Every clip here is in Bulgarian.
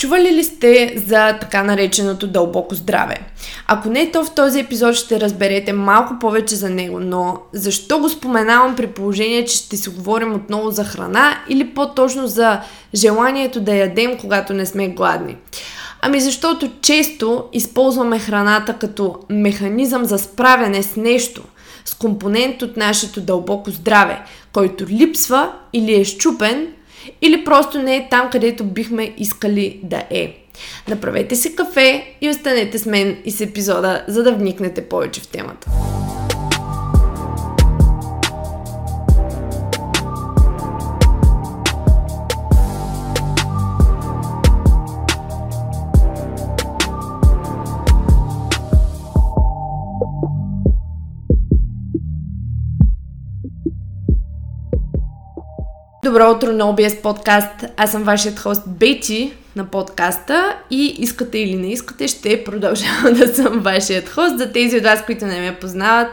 Чували ли сте за така нареченото дълбоко здраве? Ако не, то в този епизод ще разберете малко повече за него, но защо го споменавам при положение, че ще си говорим отново за храна или по-точно за желанието да ядем, когато не сме гладни? Ами защото често използваме храната като механизъм за справяне с нещо, с компонент от нашето дълбоко здраве, който липсва или е щупен или просто не е там, където бихме искали да е. Направете си кафе и останете с мен и с епизода, за да вникнете повече в темата. Добро утро на OBS подкаст. Аз съм вашият хост Бети на подкаста и искате или не искате, ще продължавам да съм вашият хост. За тези от вас, които не ме познават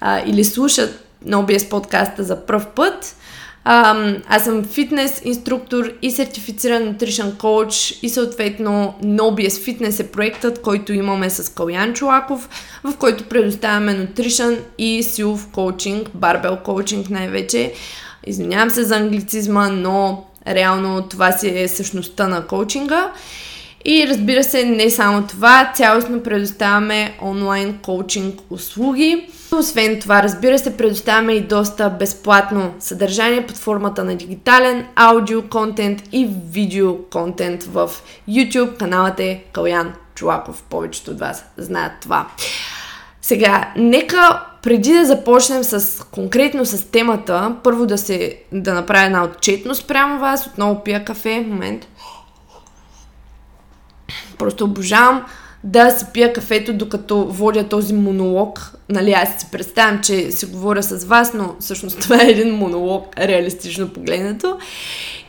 а, или слушат на OBS подкаста за пръв път, а, аз съм фитнес инструктор и сертифициран нутришън коуч и съответно Nobies Фитнес е проектът, който имаме с Калян Чулаков, в който предоставяме нутришън и силов коучинг, барбел коучинг най-вече Извинявам се за англицизма, но реално това си е същността на коучинга. И разбира се, не само това, цялостно предоставяме онлайн коучинг услуги. Освен това, разбира се, предоставяме и доста безплатно съдържание под формата на дигитален аудио контент и видео контент в YouTube. Каналът е Калян Чулаков. Повечето от вас знаят това. Сега, нека преди да започнем с конкретно с темата, първо да се да направя една отчетност прямо вас. Отново пия кафе. Момент. Просто обожавам да си пия кафето, докато водя този монолог. Нали, аз си представям, че си говоря с вас, но всъщност това е един монолог, реалистично погледнато.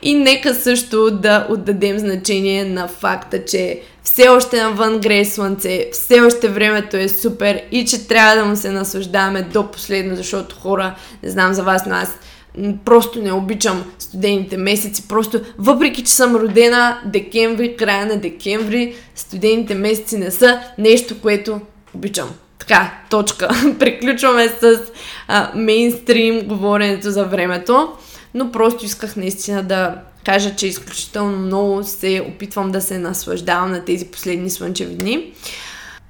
И нека също да отдадем значение на факта, че все още навън грее слънце, все още времето е супер и че трябва да му се наслаждаваме до последно, защото хора, не знам за вас, но аз просто не обичам студените месеци. Просто, въпреки че съм родена декември, края на декември, студените месеци не са нещо, което обичам. Така, точка. Приключваме с а, мейнстрим говоренето за времето, но просто исках наистина да кажа, че изключително много се опитвам да се наслаждавам на тези последни слънчеви дни.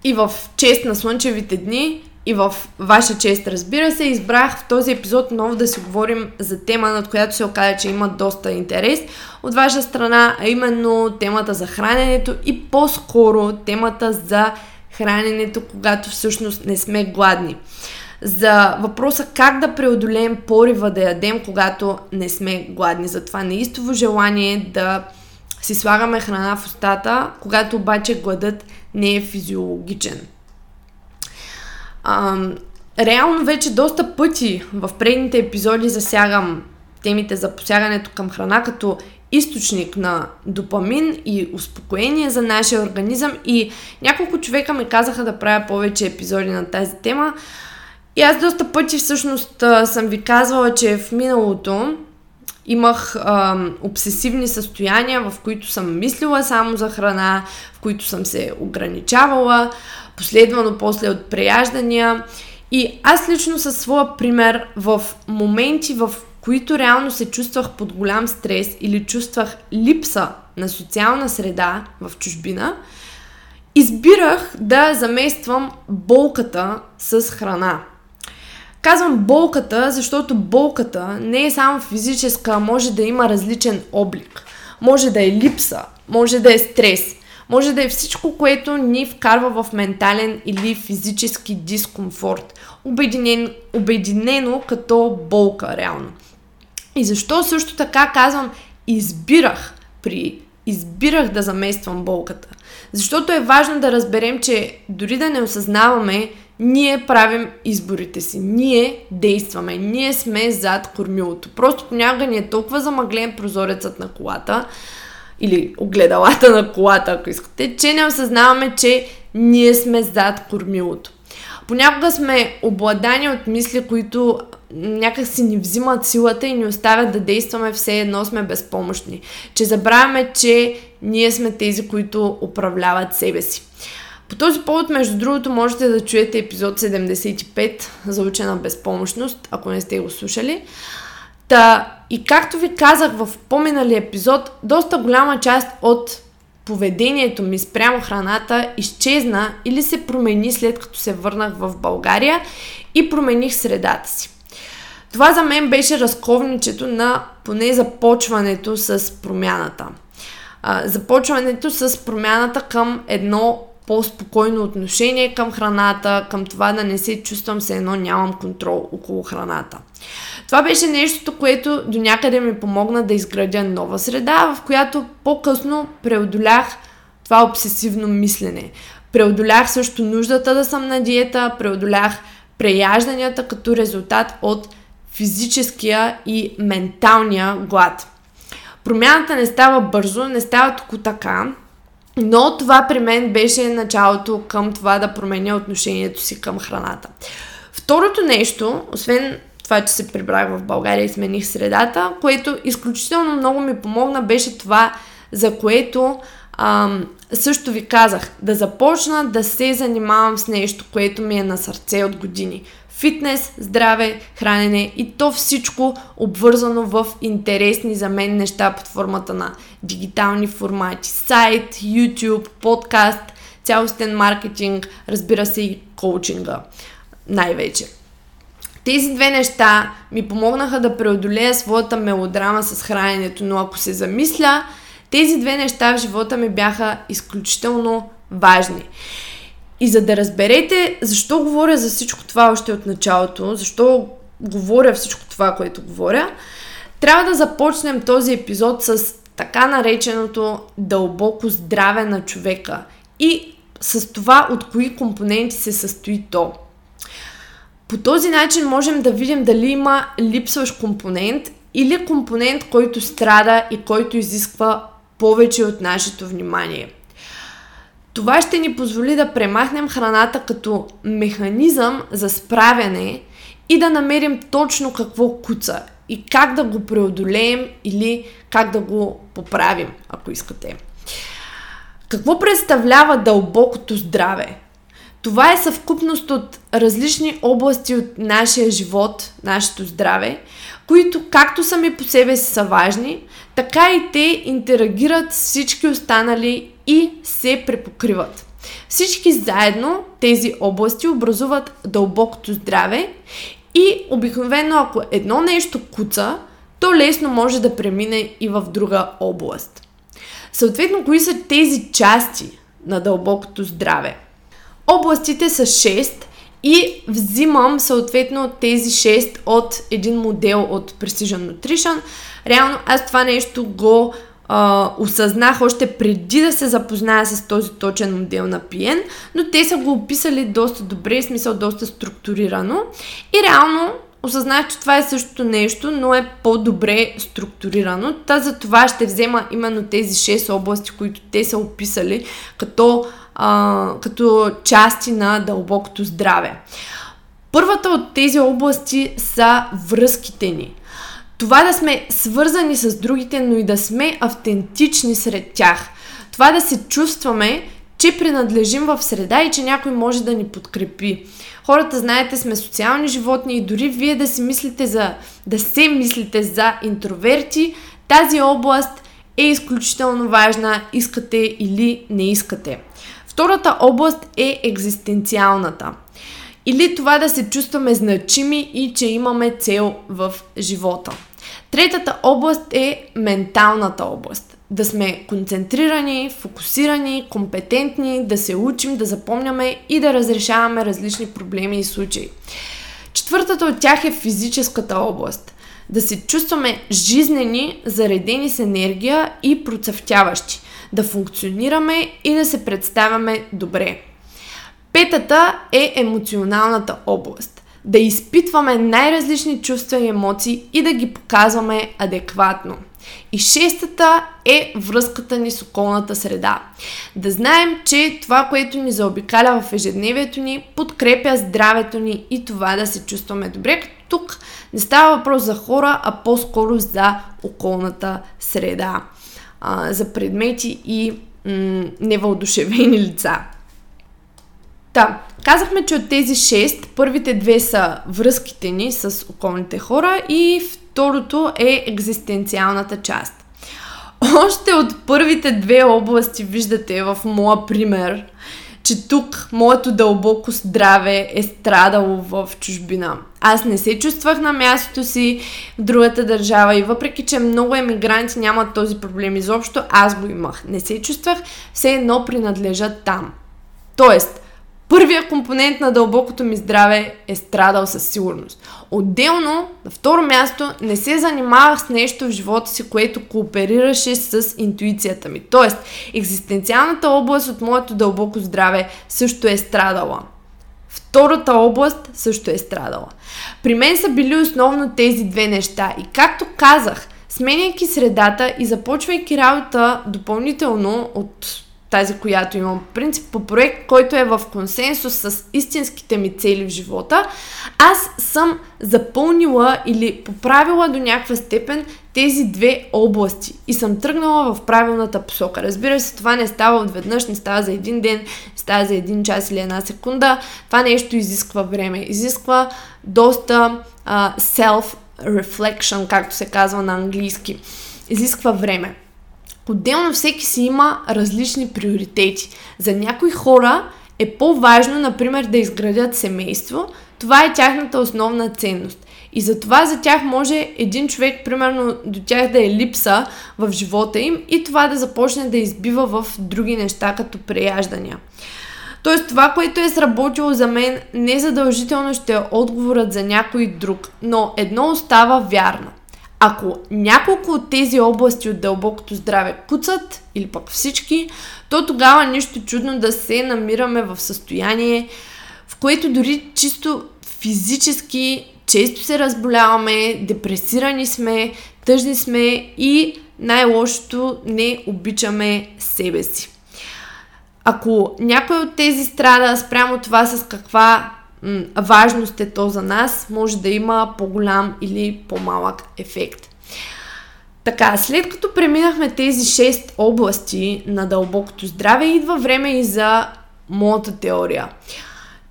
И в чест на слънчевите дни и в ваша чест, разбира се, избрах в този епизод много да си говорим за тема, над която се оказа, че има доста интерес от ваша страна, а именно темата за храненето и по-скоро темата за храненето, когато всъщност не сме гладни. За въпроса как да преодолеем порива да ядем, когато не сме гладни. За това неистово желание да си слагаме храна в устата, когато обаче гладът не е физиологичен. А, реално вече доста пъти в предните епизоди засягам темите за посягането към храна като източник на допамин и успокоение за нашия организъм и няколко човека ми казаха да правя повече епизоди на тази тема. И аз доста пъти всъщност съм ви казвала, че в миналото имах а, обсесивни състояния, в които съм мислила само за храна, в които съм се ограничавала, последвано после от преяждания. И аз лично със своя пример в моменти, в които реално се чувствах под голям стрес или чувствах липса на социална среда в чужбина, избирах да замествам болката с храна. Казвам болката, защото болката не е само физическа, може да има различен облик. Може да е липса, може да е стрес, може да е всичко, което ни вкарва в ментален или физически дискомфорт, обединен, обединено като болка реално. И защо също така казвам избирах при избирах да замествам болката. Защото е важно да разберем, че дори да не осъзнаваме, ние правим изборите си, ние действаме, ние сме зад кормилото. Просто понякога ни е толкова замъглен прозорецът на колата или огледалата на колата, ако искате, че не осъзнаваме, че ние сме зад кормилото. Понякога сме обладани от мисли, които някак си ни взимат силата и ни оставят да действаме все едно сме безпомощни. Че забравяме, че ние сме тези, които управляват себе си. По този повод, между другото, можете да чуете епизод 75 за учена безпомощност, ако не сте го слушали. Та, и както ви казах в по-минали епизод, доста голяма част от поведението ми спрямо храната изчезна или се промени след като се върнах в България и промених средата си. Това за мен беше разковничето на поне започването с промяната. А, започването с промяната към едно по-спокойно отношение към храната, към това да не се чувствам се едно нямам контрол около храната. Това беше нещото, което до някъде ми помогна да изградя нова среда, в която по-късно преодолях това обсесивно мислене. Преодолях също нуждата да съм на диета, преодолях преяжданията като резултат от физическия и менталния глад. Промяната не става бързо, не става току така, но това при мен беше началото към това да променя отношението си към храната. Второто нещо, освен това, че се прибрах в България и смених средата, което изключително много ми помогна, беше това, за което ам, също ви казах, да започна да се занимавам с нещо, което ми е на сърце от години. Фитнес, здраве, хранене и то всичко обвързано в интересни за мен неща под формата на дигитални формати, сайт, YouTube, подкаст, цялостен маркетинг, разбира се и коучинга най-вече. Тези две неща ми помогнаха да преодолея своята мелодрама с храненето, но ако се замисля, тези две неща в живота ми бяха изключително важни. И за да разберете защо говоря за всичко това още от началото, защо говоря всичко това, което говоря, трябва да започнем този епизод с така нареченото дълбоко здраве на човека и с това от кои компоненти се състои то. По този начин можем да видим дали има липсващ компонент или компонент, който страда и който изисква повече от нашето внимание. Това ще ни позволи да премахнем храната като механизъм за справяне и да намерим точно какво куца и как да го преодолеем или как да го поправим, ако искате. Какво представлява дълбокото здраве? Това е съвкупност от различни области от нашия живот, нашето здраве, които както сами по себе си са важни, така и те интерагират с всички останали и се препокриват. Всички заедно тези области образуват дълбокото здраве и обикновено ако едно нещо куца, то лесно може да премине и в друга област. Съответно, кои са тези части на дълбокото здраве? Областите са 6 и взимам съответно тези 6 от един модел от Precision Nutrition. Реално аз това нещо го а, осъзнах още преди да се запозная с този точен модел на PN, но те са го описали доста добре, в смисъл доста структурирано. И реално осъзнах, че това е същото нещо, но е по-добре структурирано. Та за това ще взема именно тези 6 области, които те са описали като, а, като части на дълбокото здраве. Първата от тези области са връзките ни. Това да сме свързани с другите, но и да сме автентични сред тях. Това да се чувстваме, че принадлежим в среда и че някой може да ни подкрепи. Хората, знаете, сме социални животни и дори вие да си мислите за, да се мислите за интроверти, тази област е изключително важна, искате или не искате. Втората област е екзистенциалната. Или това да се чувстваме значими и че имаме цел в живота. Третата област е менталната област. Да сме концентрирани, фокусирани, компетентни, да се учим, да запомняме и да разрешаваме различни проблеми и случаи. Четвъртата от тях е физическата област. Да се чувстваме жизнени, заредени с енергия и процъфтяващи. Да функционираме и да се представяме добре. Петата е емоционалната област. Да изпитваме най-различни чувства и емоции и да ги показваме адекватно. И шестата е връзката ни с околната среда. Да знаем, че това, което ни заобикаля в ежедневието ни, подкрепя здравето ни и това да се чувстваме добре. Като тук не става въпрос за хора, а по-скоро за околната среда, а, за предмети и м- невъодушевени лица. Та, казахме, че от тези 6, първите две са връзките ни с околните хора и второто е екзистенциалната част. Още от първите две области виждате в моя пример, че тук моето дълбоко здраве е страдало в чужбина. Аз не се чувствах на мястото си в другата държава и въпреки, че много емигранти нямат този проблем изобщо, аз го имах. Не се чувствах все едно принадлежат там. Тоест, Първия компонент на дълбокото ми здраве е страдал със сигурност. Отделно, на второ място, не се занимавах с нещо в живота си, което кооперираше с интуицията ми. Тоест, екзистенциалната област от моето дълбоко здраве също е страдала. Втората област също е страдала. При мен са били основно тези две неща. И както казах, сменяйки средата и започвайки работа допълнително от тази, която имам принцип по проект, който е в консенсус с истинските ми цели в живота, аз съм запълнила или поправила до някаква степен тези две области и съм тръгнала в правилната посока. Разбира се, това не става отведнъж, не става за един ден, не става за един час или една секунда. Това нещо изисква време, изисква доста uh, self-reflection, както се казва на английски. Изисква време. Отделно всеки си има различни приоритети. За някои хора е по-важно, например, да изградят семейство. Това е тяхната основна ценност. И затова за тях може един човек, примерно, до тях да е липса в живота им и това да започне да избива в други неща, като преяждания. Тоест, това, което е сработило за мен, не задължително ще е отговорът за някой друг, но едно остава вярно – ако няколко от тези области от дълбокото здраве куцат, или пък всички, то тогава нищо чудно да се намираме в състояние, в което дори чисто физически често се разболяваме, депресирани сме, тъжни сме и най-лошото не обичаме себе си. Ако някой от тези страда спрямо това с каква важност е то за нас, може да има по-голям или по-малък ефект. Така, след като преминахме тези 6 области на дълбокото здраве, идва време и за моята теория.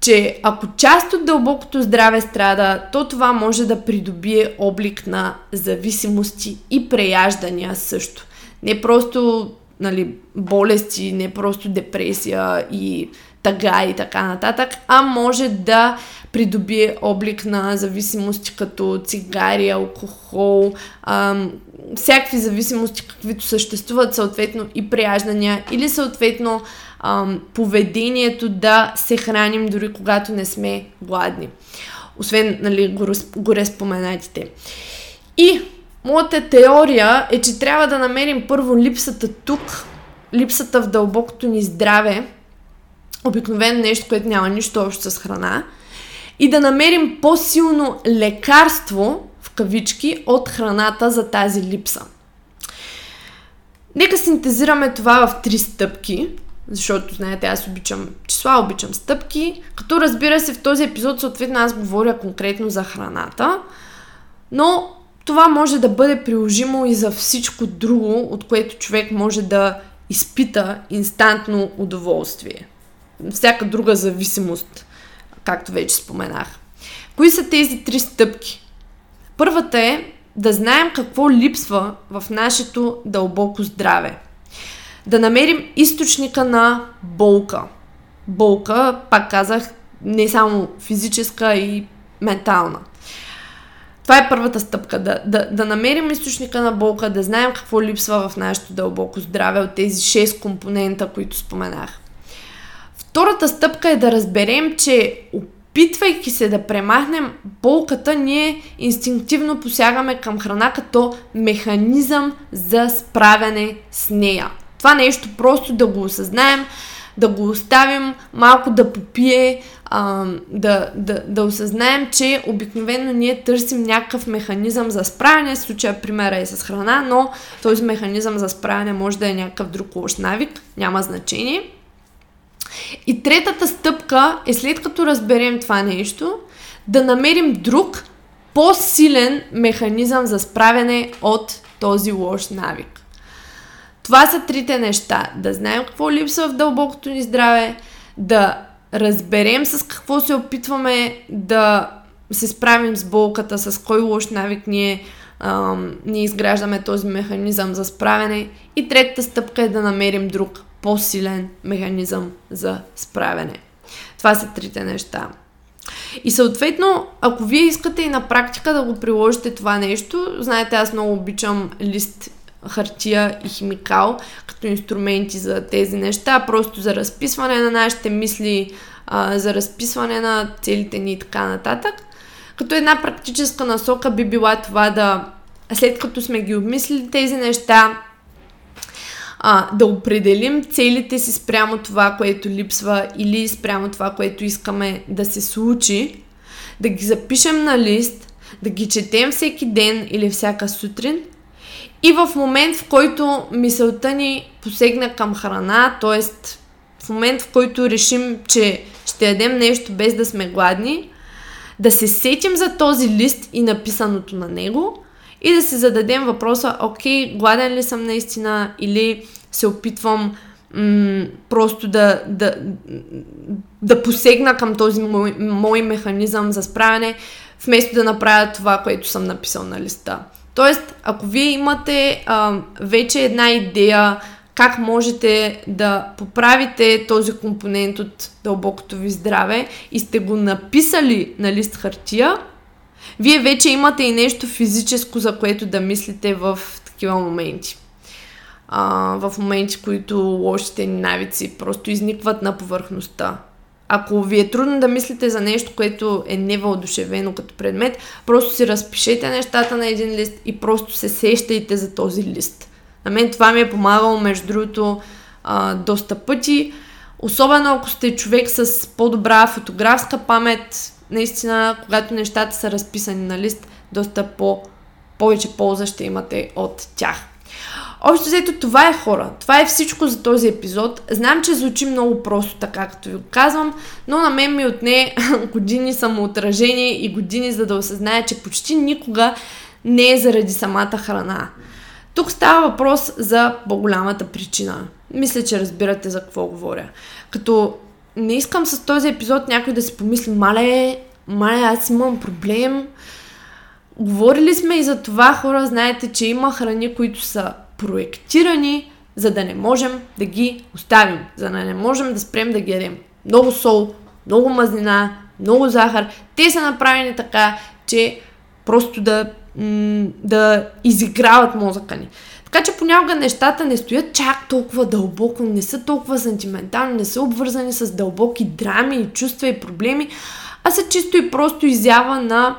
Че ако част от дълбокото здраве страда, то това може да придобие облик на зависимости и преяждания също. Не просто нали, болести, не просто депресия и тъга и така нататък, а може да придобие облик на зависимости като цигари, алкохол, ам, всякакви зависимости, каквито съществуват, съответно и прияждания или съответно ам, поведението да се храним дори когато не сме гладни. Освен, нали, горе споменатите. И моята теория е, че трябва да намерим първо липсата тук, липсата в дълбокото ни здраве, обикновено нещо, което няма нищо общо с храна, и да намерим по-силно лекарство, в кавички, от храната за тази липса. Нека синтезираме това в три стъпки, защото, знаете, аз обичам числа, обичам стъпки, като разбира се в този епизод съответно аз говоря конкретно за храната, но това може да бъде приложимо и за всичко друго, от което човек може да изпита инстантно удоволствие всяка друга зависимост, както вече споменах. Кои са тези три стъпки? Първата е да знаем какво липсва в нашето дълбоко здраве. Да намерим източника на болка. Болка, пак казах, не само физическа и ментална. Това е първата стъпка. Да, да, да намерим източника на болка, да знаем какво липсва в нашето дълбоко здраве от тези 6 компонента, които споменах. Втората стъпка е да разберем, че опитвайки се да премахнем болката, ние инстинктивно посягаме към храна като механизъм за справяне с нея. Това нещо просто да го осъзнаем, да го оставим малко да попие, а, да, да, да осъзнаем, че обикновено ние търсим някакъв механизъм за справяне, в случая примера е с храна, но този механизъм за справяне може да е някакъв друг лош навик, няма значение. И третата стъпка е след като разберем това нещо, да намерим друг, по-силен механизъм за справяне от този лош навик. Това са трите неща. Да знаем какво липсва в дълбокото ни здраве, да разберем с какво се опитваме да се справим с болката, с кой лош навик ние, ние изграждаме този механизъм за справяне. И третата стъпка е да намерим друг по-силен механизъм за справяне. Това са трите неща. И съответно, ако вие искате и на практика да го приложите това нещо, знаете, аз много обичам лист хартия и химикал като инструменти за тези неща, просто за разписване на нашите мисли, а, за разписване на целите ни и така нататък. Като една практическа насока би била това да, след като сме ги обмислили тези неща, а, да определим целите си спрямо това, което липсва или спрямо това, което искаме да се случи, да ги запишем на лист, да ги четем всеки ден или всяка сутрин и в момент, в който мисълта ни посегна към храна, т.е. в момент, в който решим, че ще ядем нещо без да сме гладни, да се сетим за този лист и написаното на него и да си зададем въпроса, окей, гладен ли съм наистина или се опитвам м- просто да, да, да посегна към този мой, мой механизъм за справяне, вместо да направя това, което съм написал на листа. Тоест, ако вие имате а, вече една идея как можете да поправите този компонент от дълбокото ви здраве и сте го написали на лист хартия, вие вече имате и нещо физическо, за което да мислите в такива моменти. А, в моменти, които лошите ни навици просто изникват на повърхността. Ако ви е трудно да мислите за нещо, което е невъодушевено като предмет, просто си разпишете нещата на един лист и просто се сещайте за този лист. На мен това ми е помагало, между другото, а, доста пъти. Особено ако сте човек с по-добра фотографска памет, наистина, когато нещата са разписани на лист, доста по- повече полза ще имате от тях. Общо взето това е хора. Това е всичко за този епизод. Знам, че звучи много просто така, като ви го казвам, но на мен ми отне години самоотражение и години за да осъзная, че почти никога не е заради самата храна. Тук става въпрос за по-голямата причина. Мисля, че разбирате за какво говоря. Като не искам с този епизод някой да си помисли, мале, мале, аз имам проблем. Говорили сме и за това, хора, знаете, че има храни, които са проектирани, за да не можем да ги оставим, за да не можем да спрем да ги ядем. Много сол, много мазнина, много захар. Те са направени така, че просто да, да изиграват мозъка ни. Така че понякога нещата не стоят чак толкова дълбоко, не са толкова сантиментални, не са обвързани с дълбоки драми и чувства и проблеми, а са чисто и просто изява на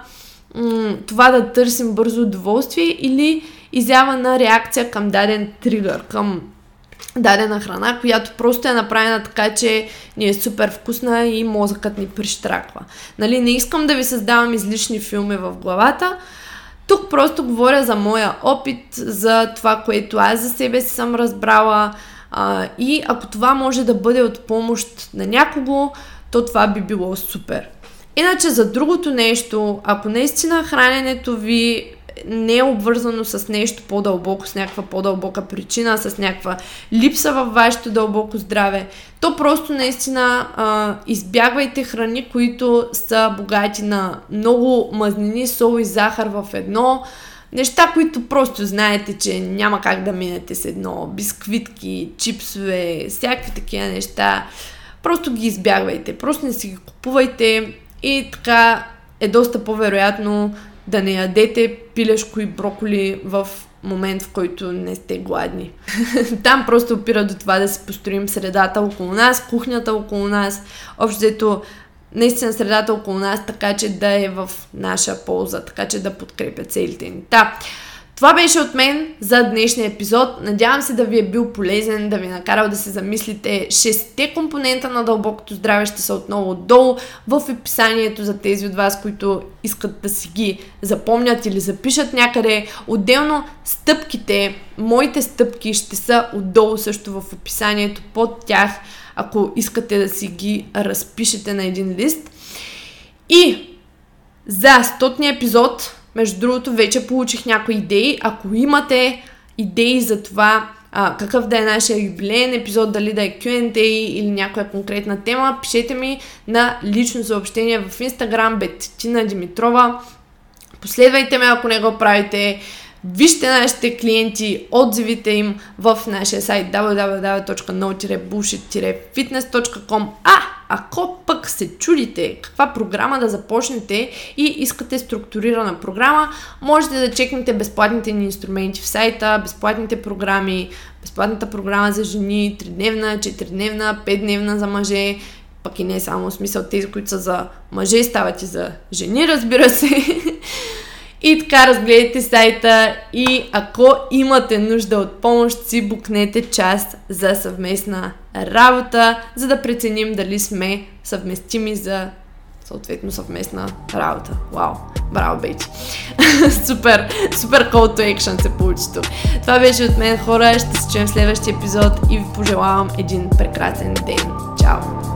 м- това да търсим бързо удоволствие или изява на реакция към даден тригър, към дадена храна, която просто е направена така, че ни е супер вкусна и мозъкът ни прищраква. Нали, не искам да ви създавам излишни филми в главата. Тук просто говоря за моя опит, за това, което аз за себе си съм разбрала а, и ако това може да бъде от помощ на някого, то това би било супер. Иначе за другото нещо, ако наистина храненето ви не е обвързано с нещо по-дълбоко, с някаква по-дълбока причина, с някаква липса във вашето дълбоко здраве, то просто наистина а, избягвайте храни, които са богати на много мазнини, сол и захар в едно. Неща, които просто знаете, че няма как да минете с едно. Бисквитки, чипсове, всякакви такива неща. Просто ги избягвайте. Просто не си ги купувайте и така е доста по-вероятно да не ядете пилешко и броколи в момент, в който не сте гладни. Там просто опира до това да си построим средата около нас, кухнята около нас, общото наистина средата около нас, така че да е в наша полза, така че да подкрепя целите ни. Та, Това беше от мен за днешния епизод. Надявам се да ви е бил полезен, да ви е накарал да се замислите. Шесте компонента на дълбокото здраве ще са отново отдолу в описанието за тези от вас, които искат да си ги запомнят или запишат някъде. Отделно стъпките, моите стъпки ще са отдолу също в описанието под тях, ако искате да си ги разпишете на един лист. И за стотния епизод между другото, вече получих някои идеи. Ако имате идеи за това а, какъв да е нашия юбилейен епизод, дали да е Q&A или някоя конкретна тема, пишете ми на лично съобщение в Instagram Бетина Димитрова. Последвайте ме, ако не го правите. Вижте нашите клиенти, отзивите им в нашия сайт www.no-bullshit-fitness.com А, ако пък се чудите каква програма да започнете и искате структурирана програма, можете да чекнете безплатните ни инструменти в сайта, безплатните програми, безплатната програма за жени, 3-дневна, 4-дневна, 5-дневна за мъже, пък и не само в смисъл тези, които са за мъже, стават и за жени, разбира се. И така разгледайте сайта и ако имате нужда от помощ, си букнете част за съвместна работа, за да преценим дали сме съвместими за съответно съвместна работа. Вау! Браво, бейчи! супер, супер call to action се получи тук. Това беше от мен, хора. Ще се чуем в следващия епизод и ви пожелавам един прекрасен ден. Чао!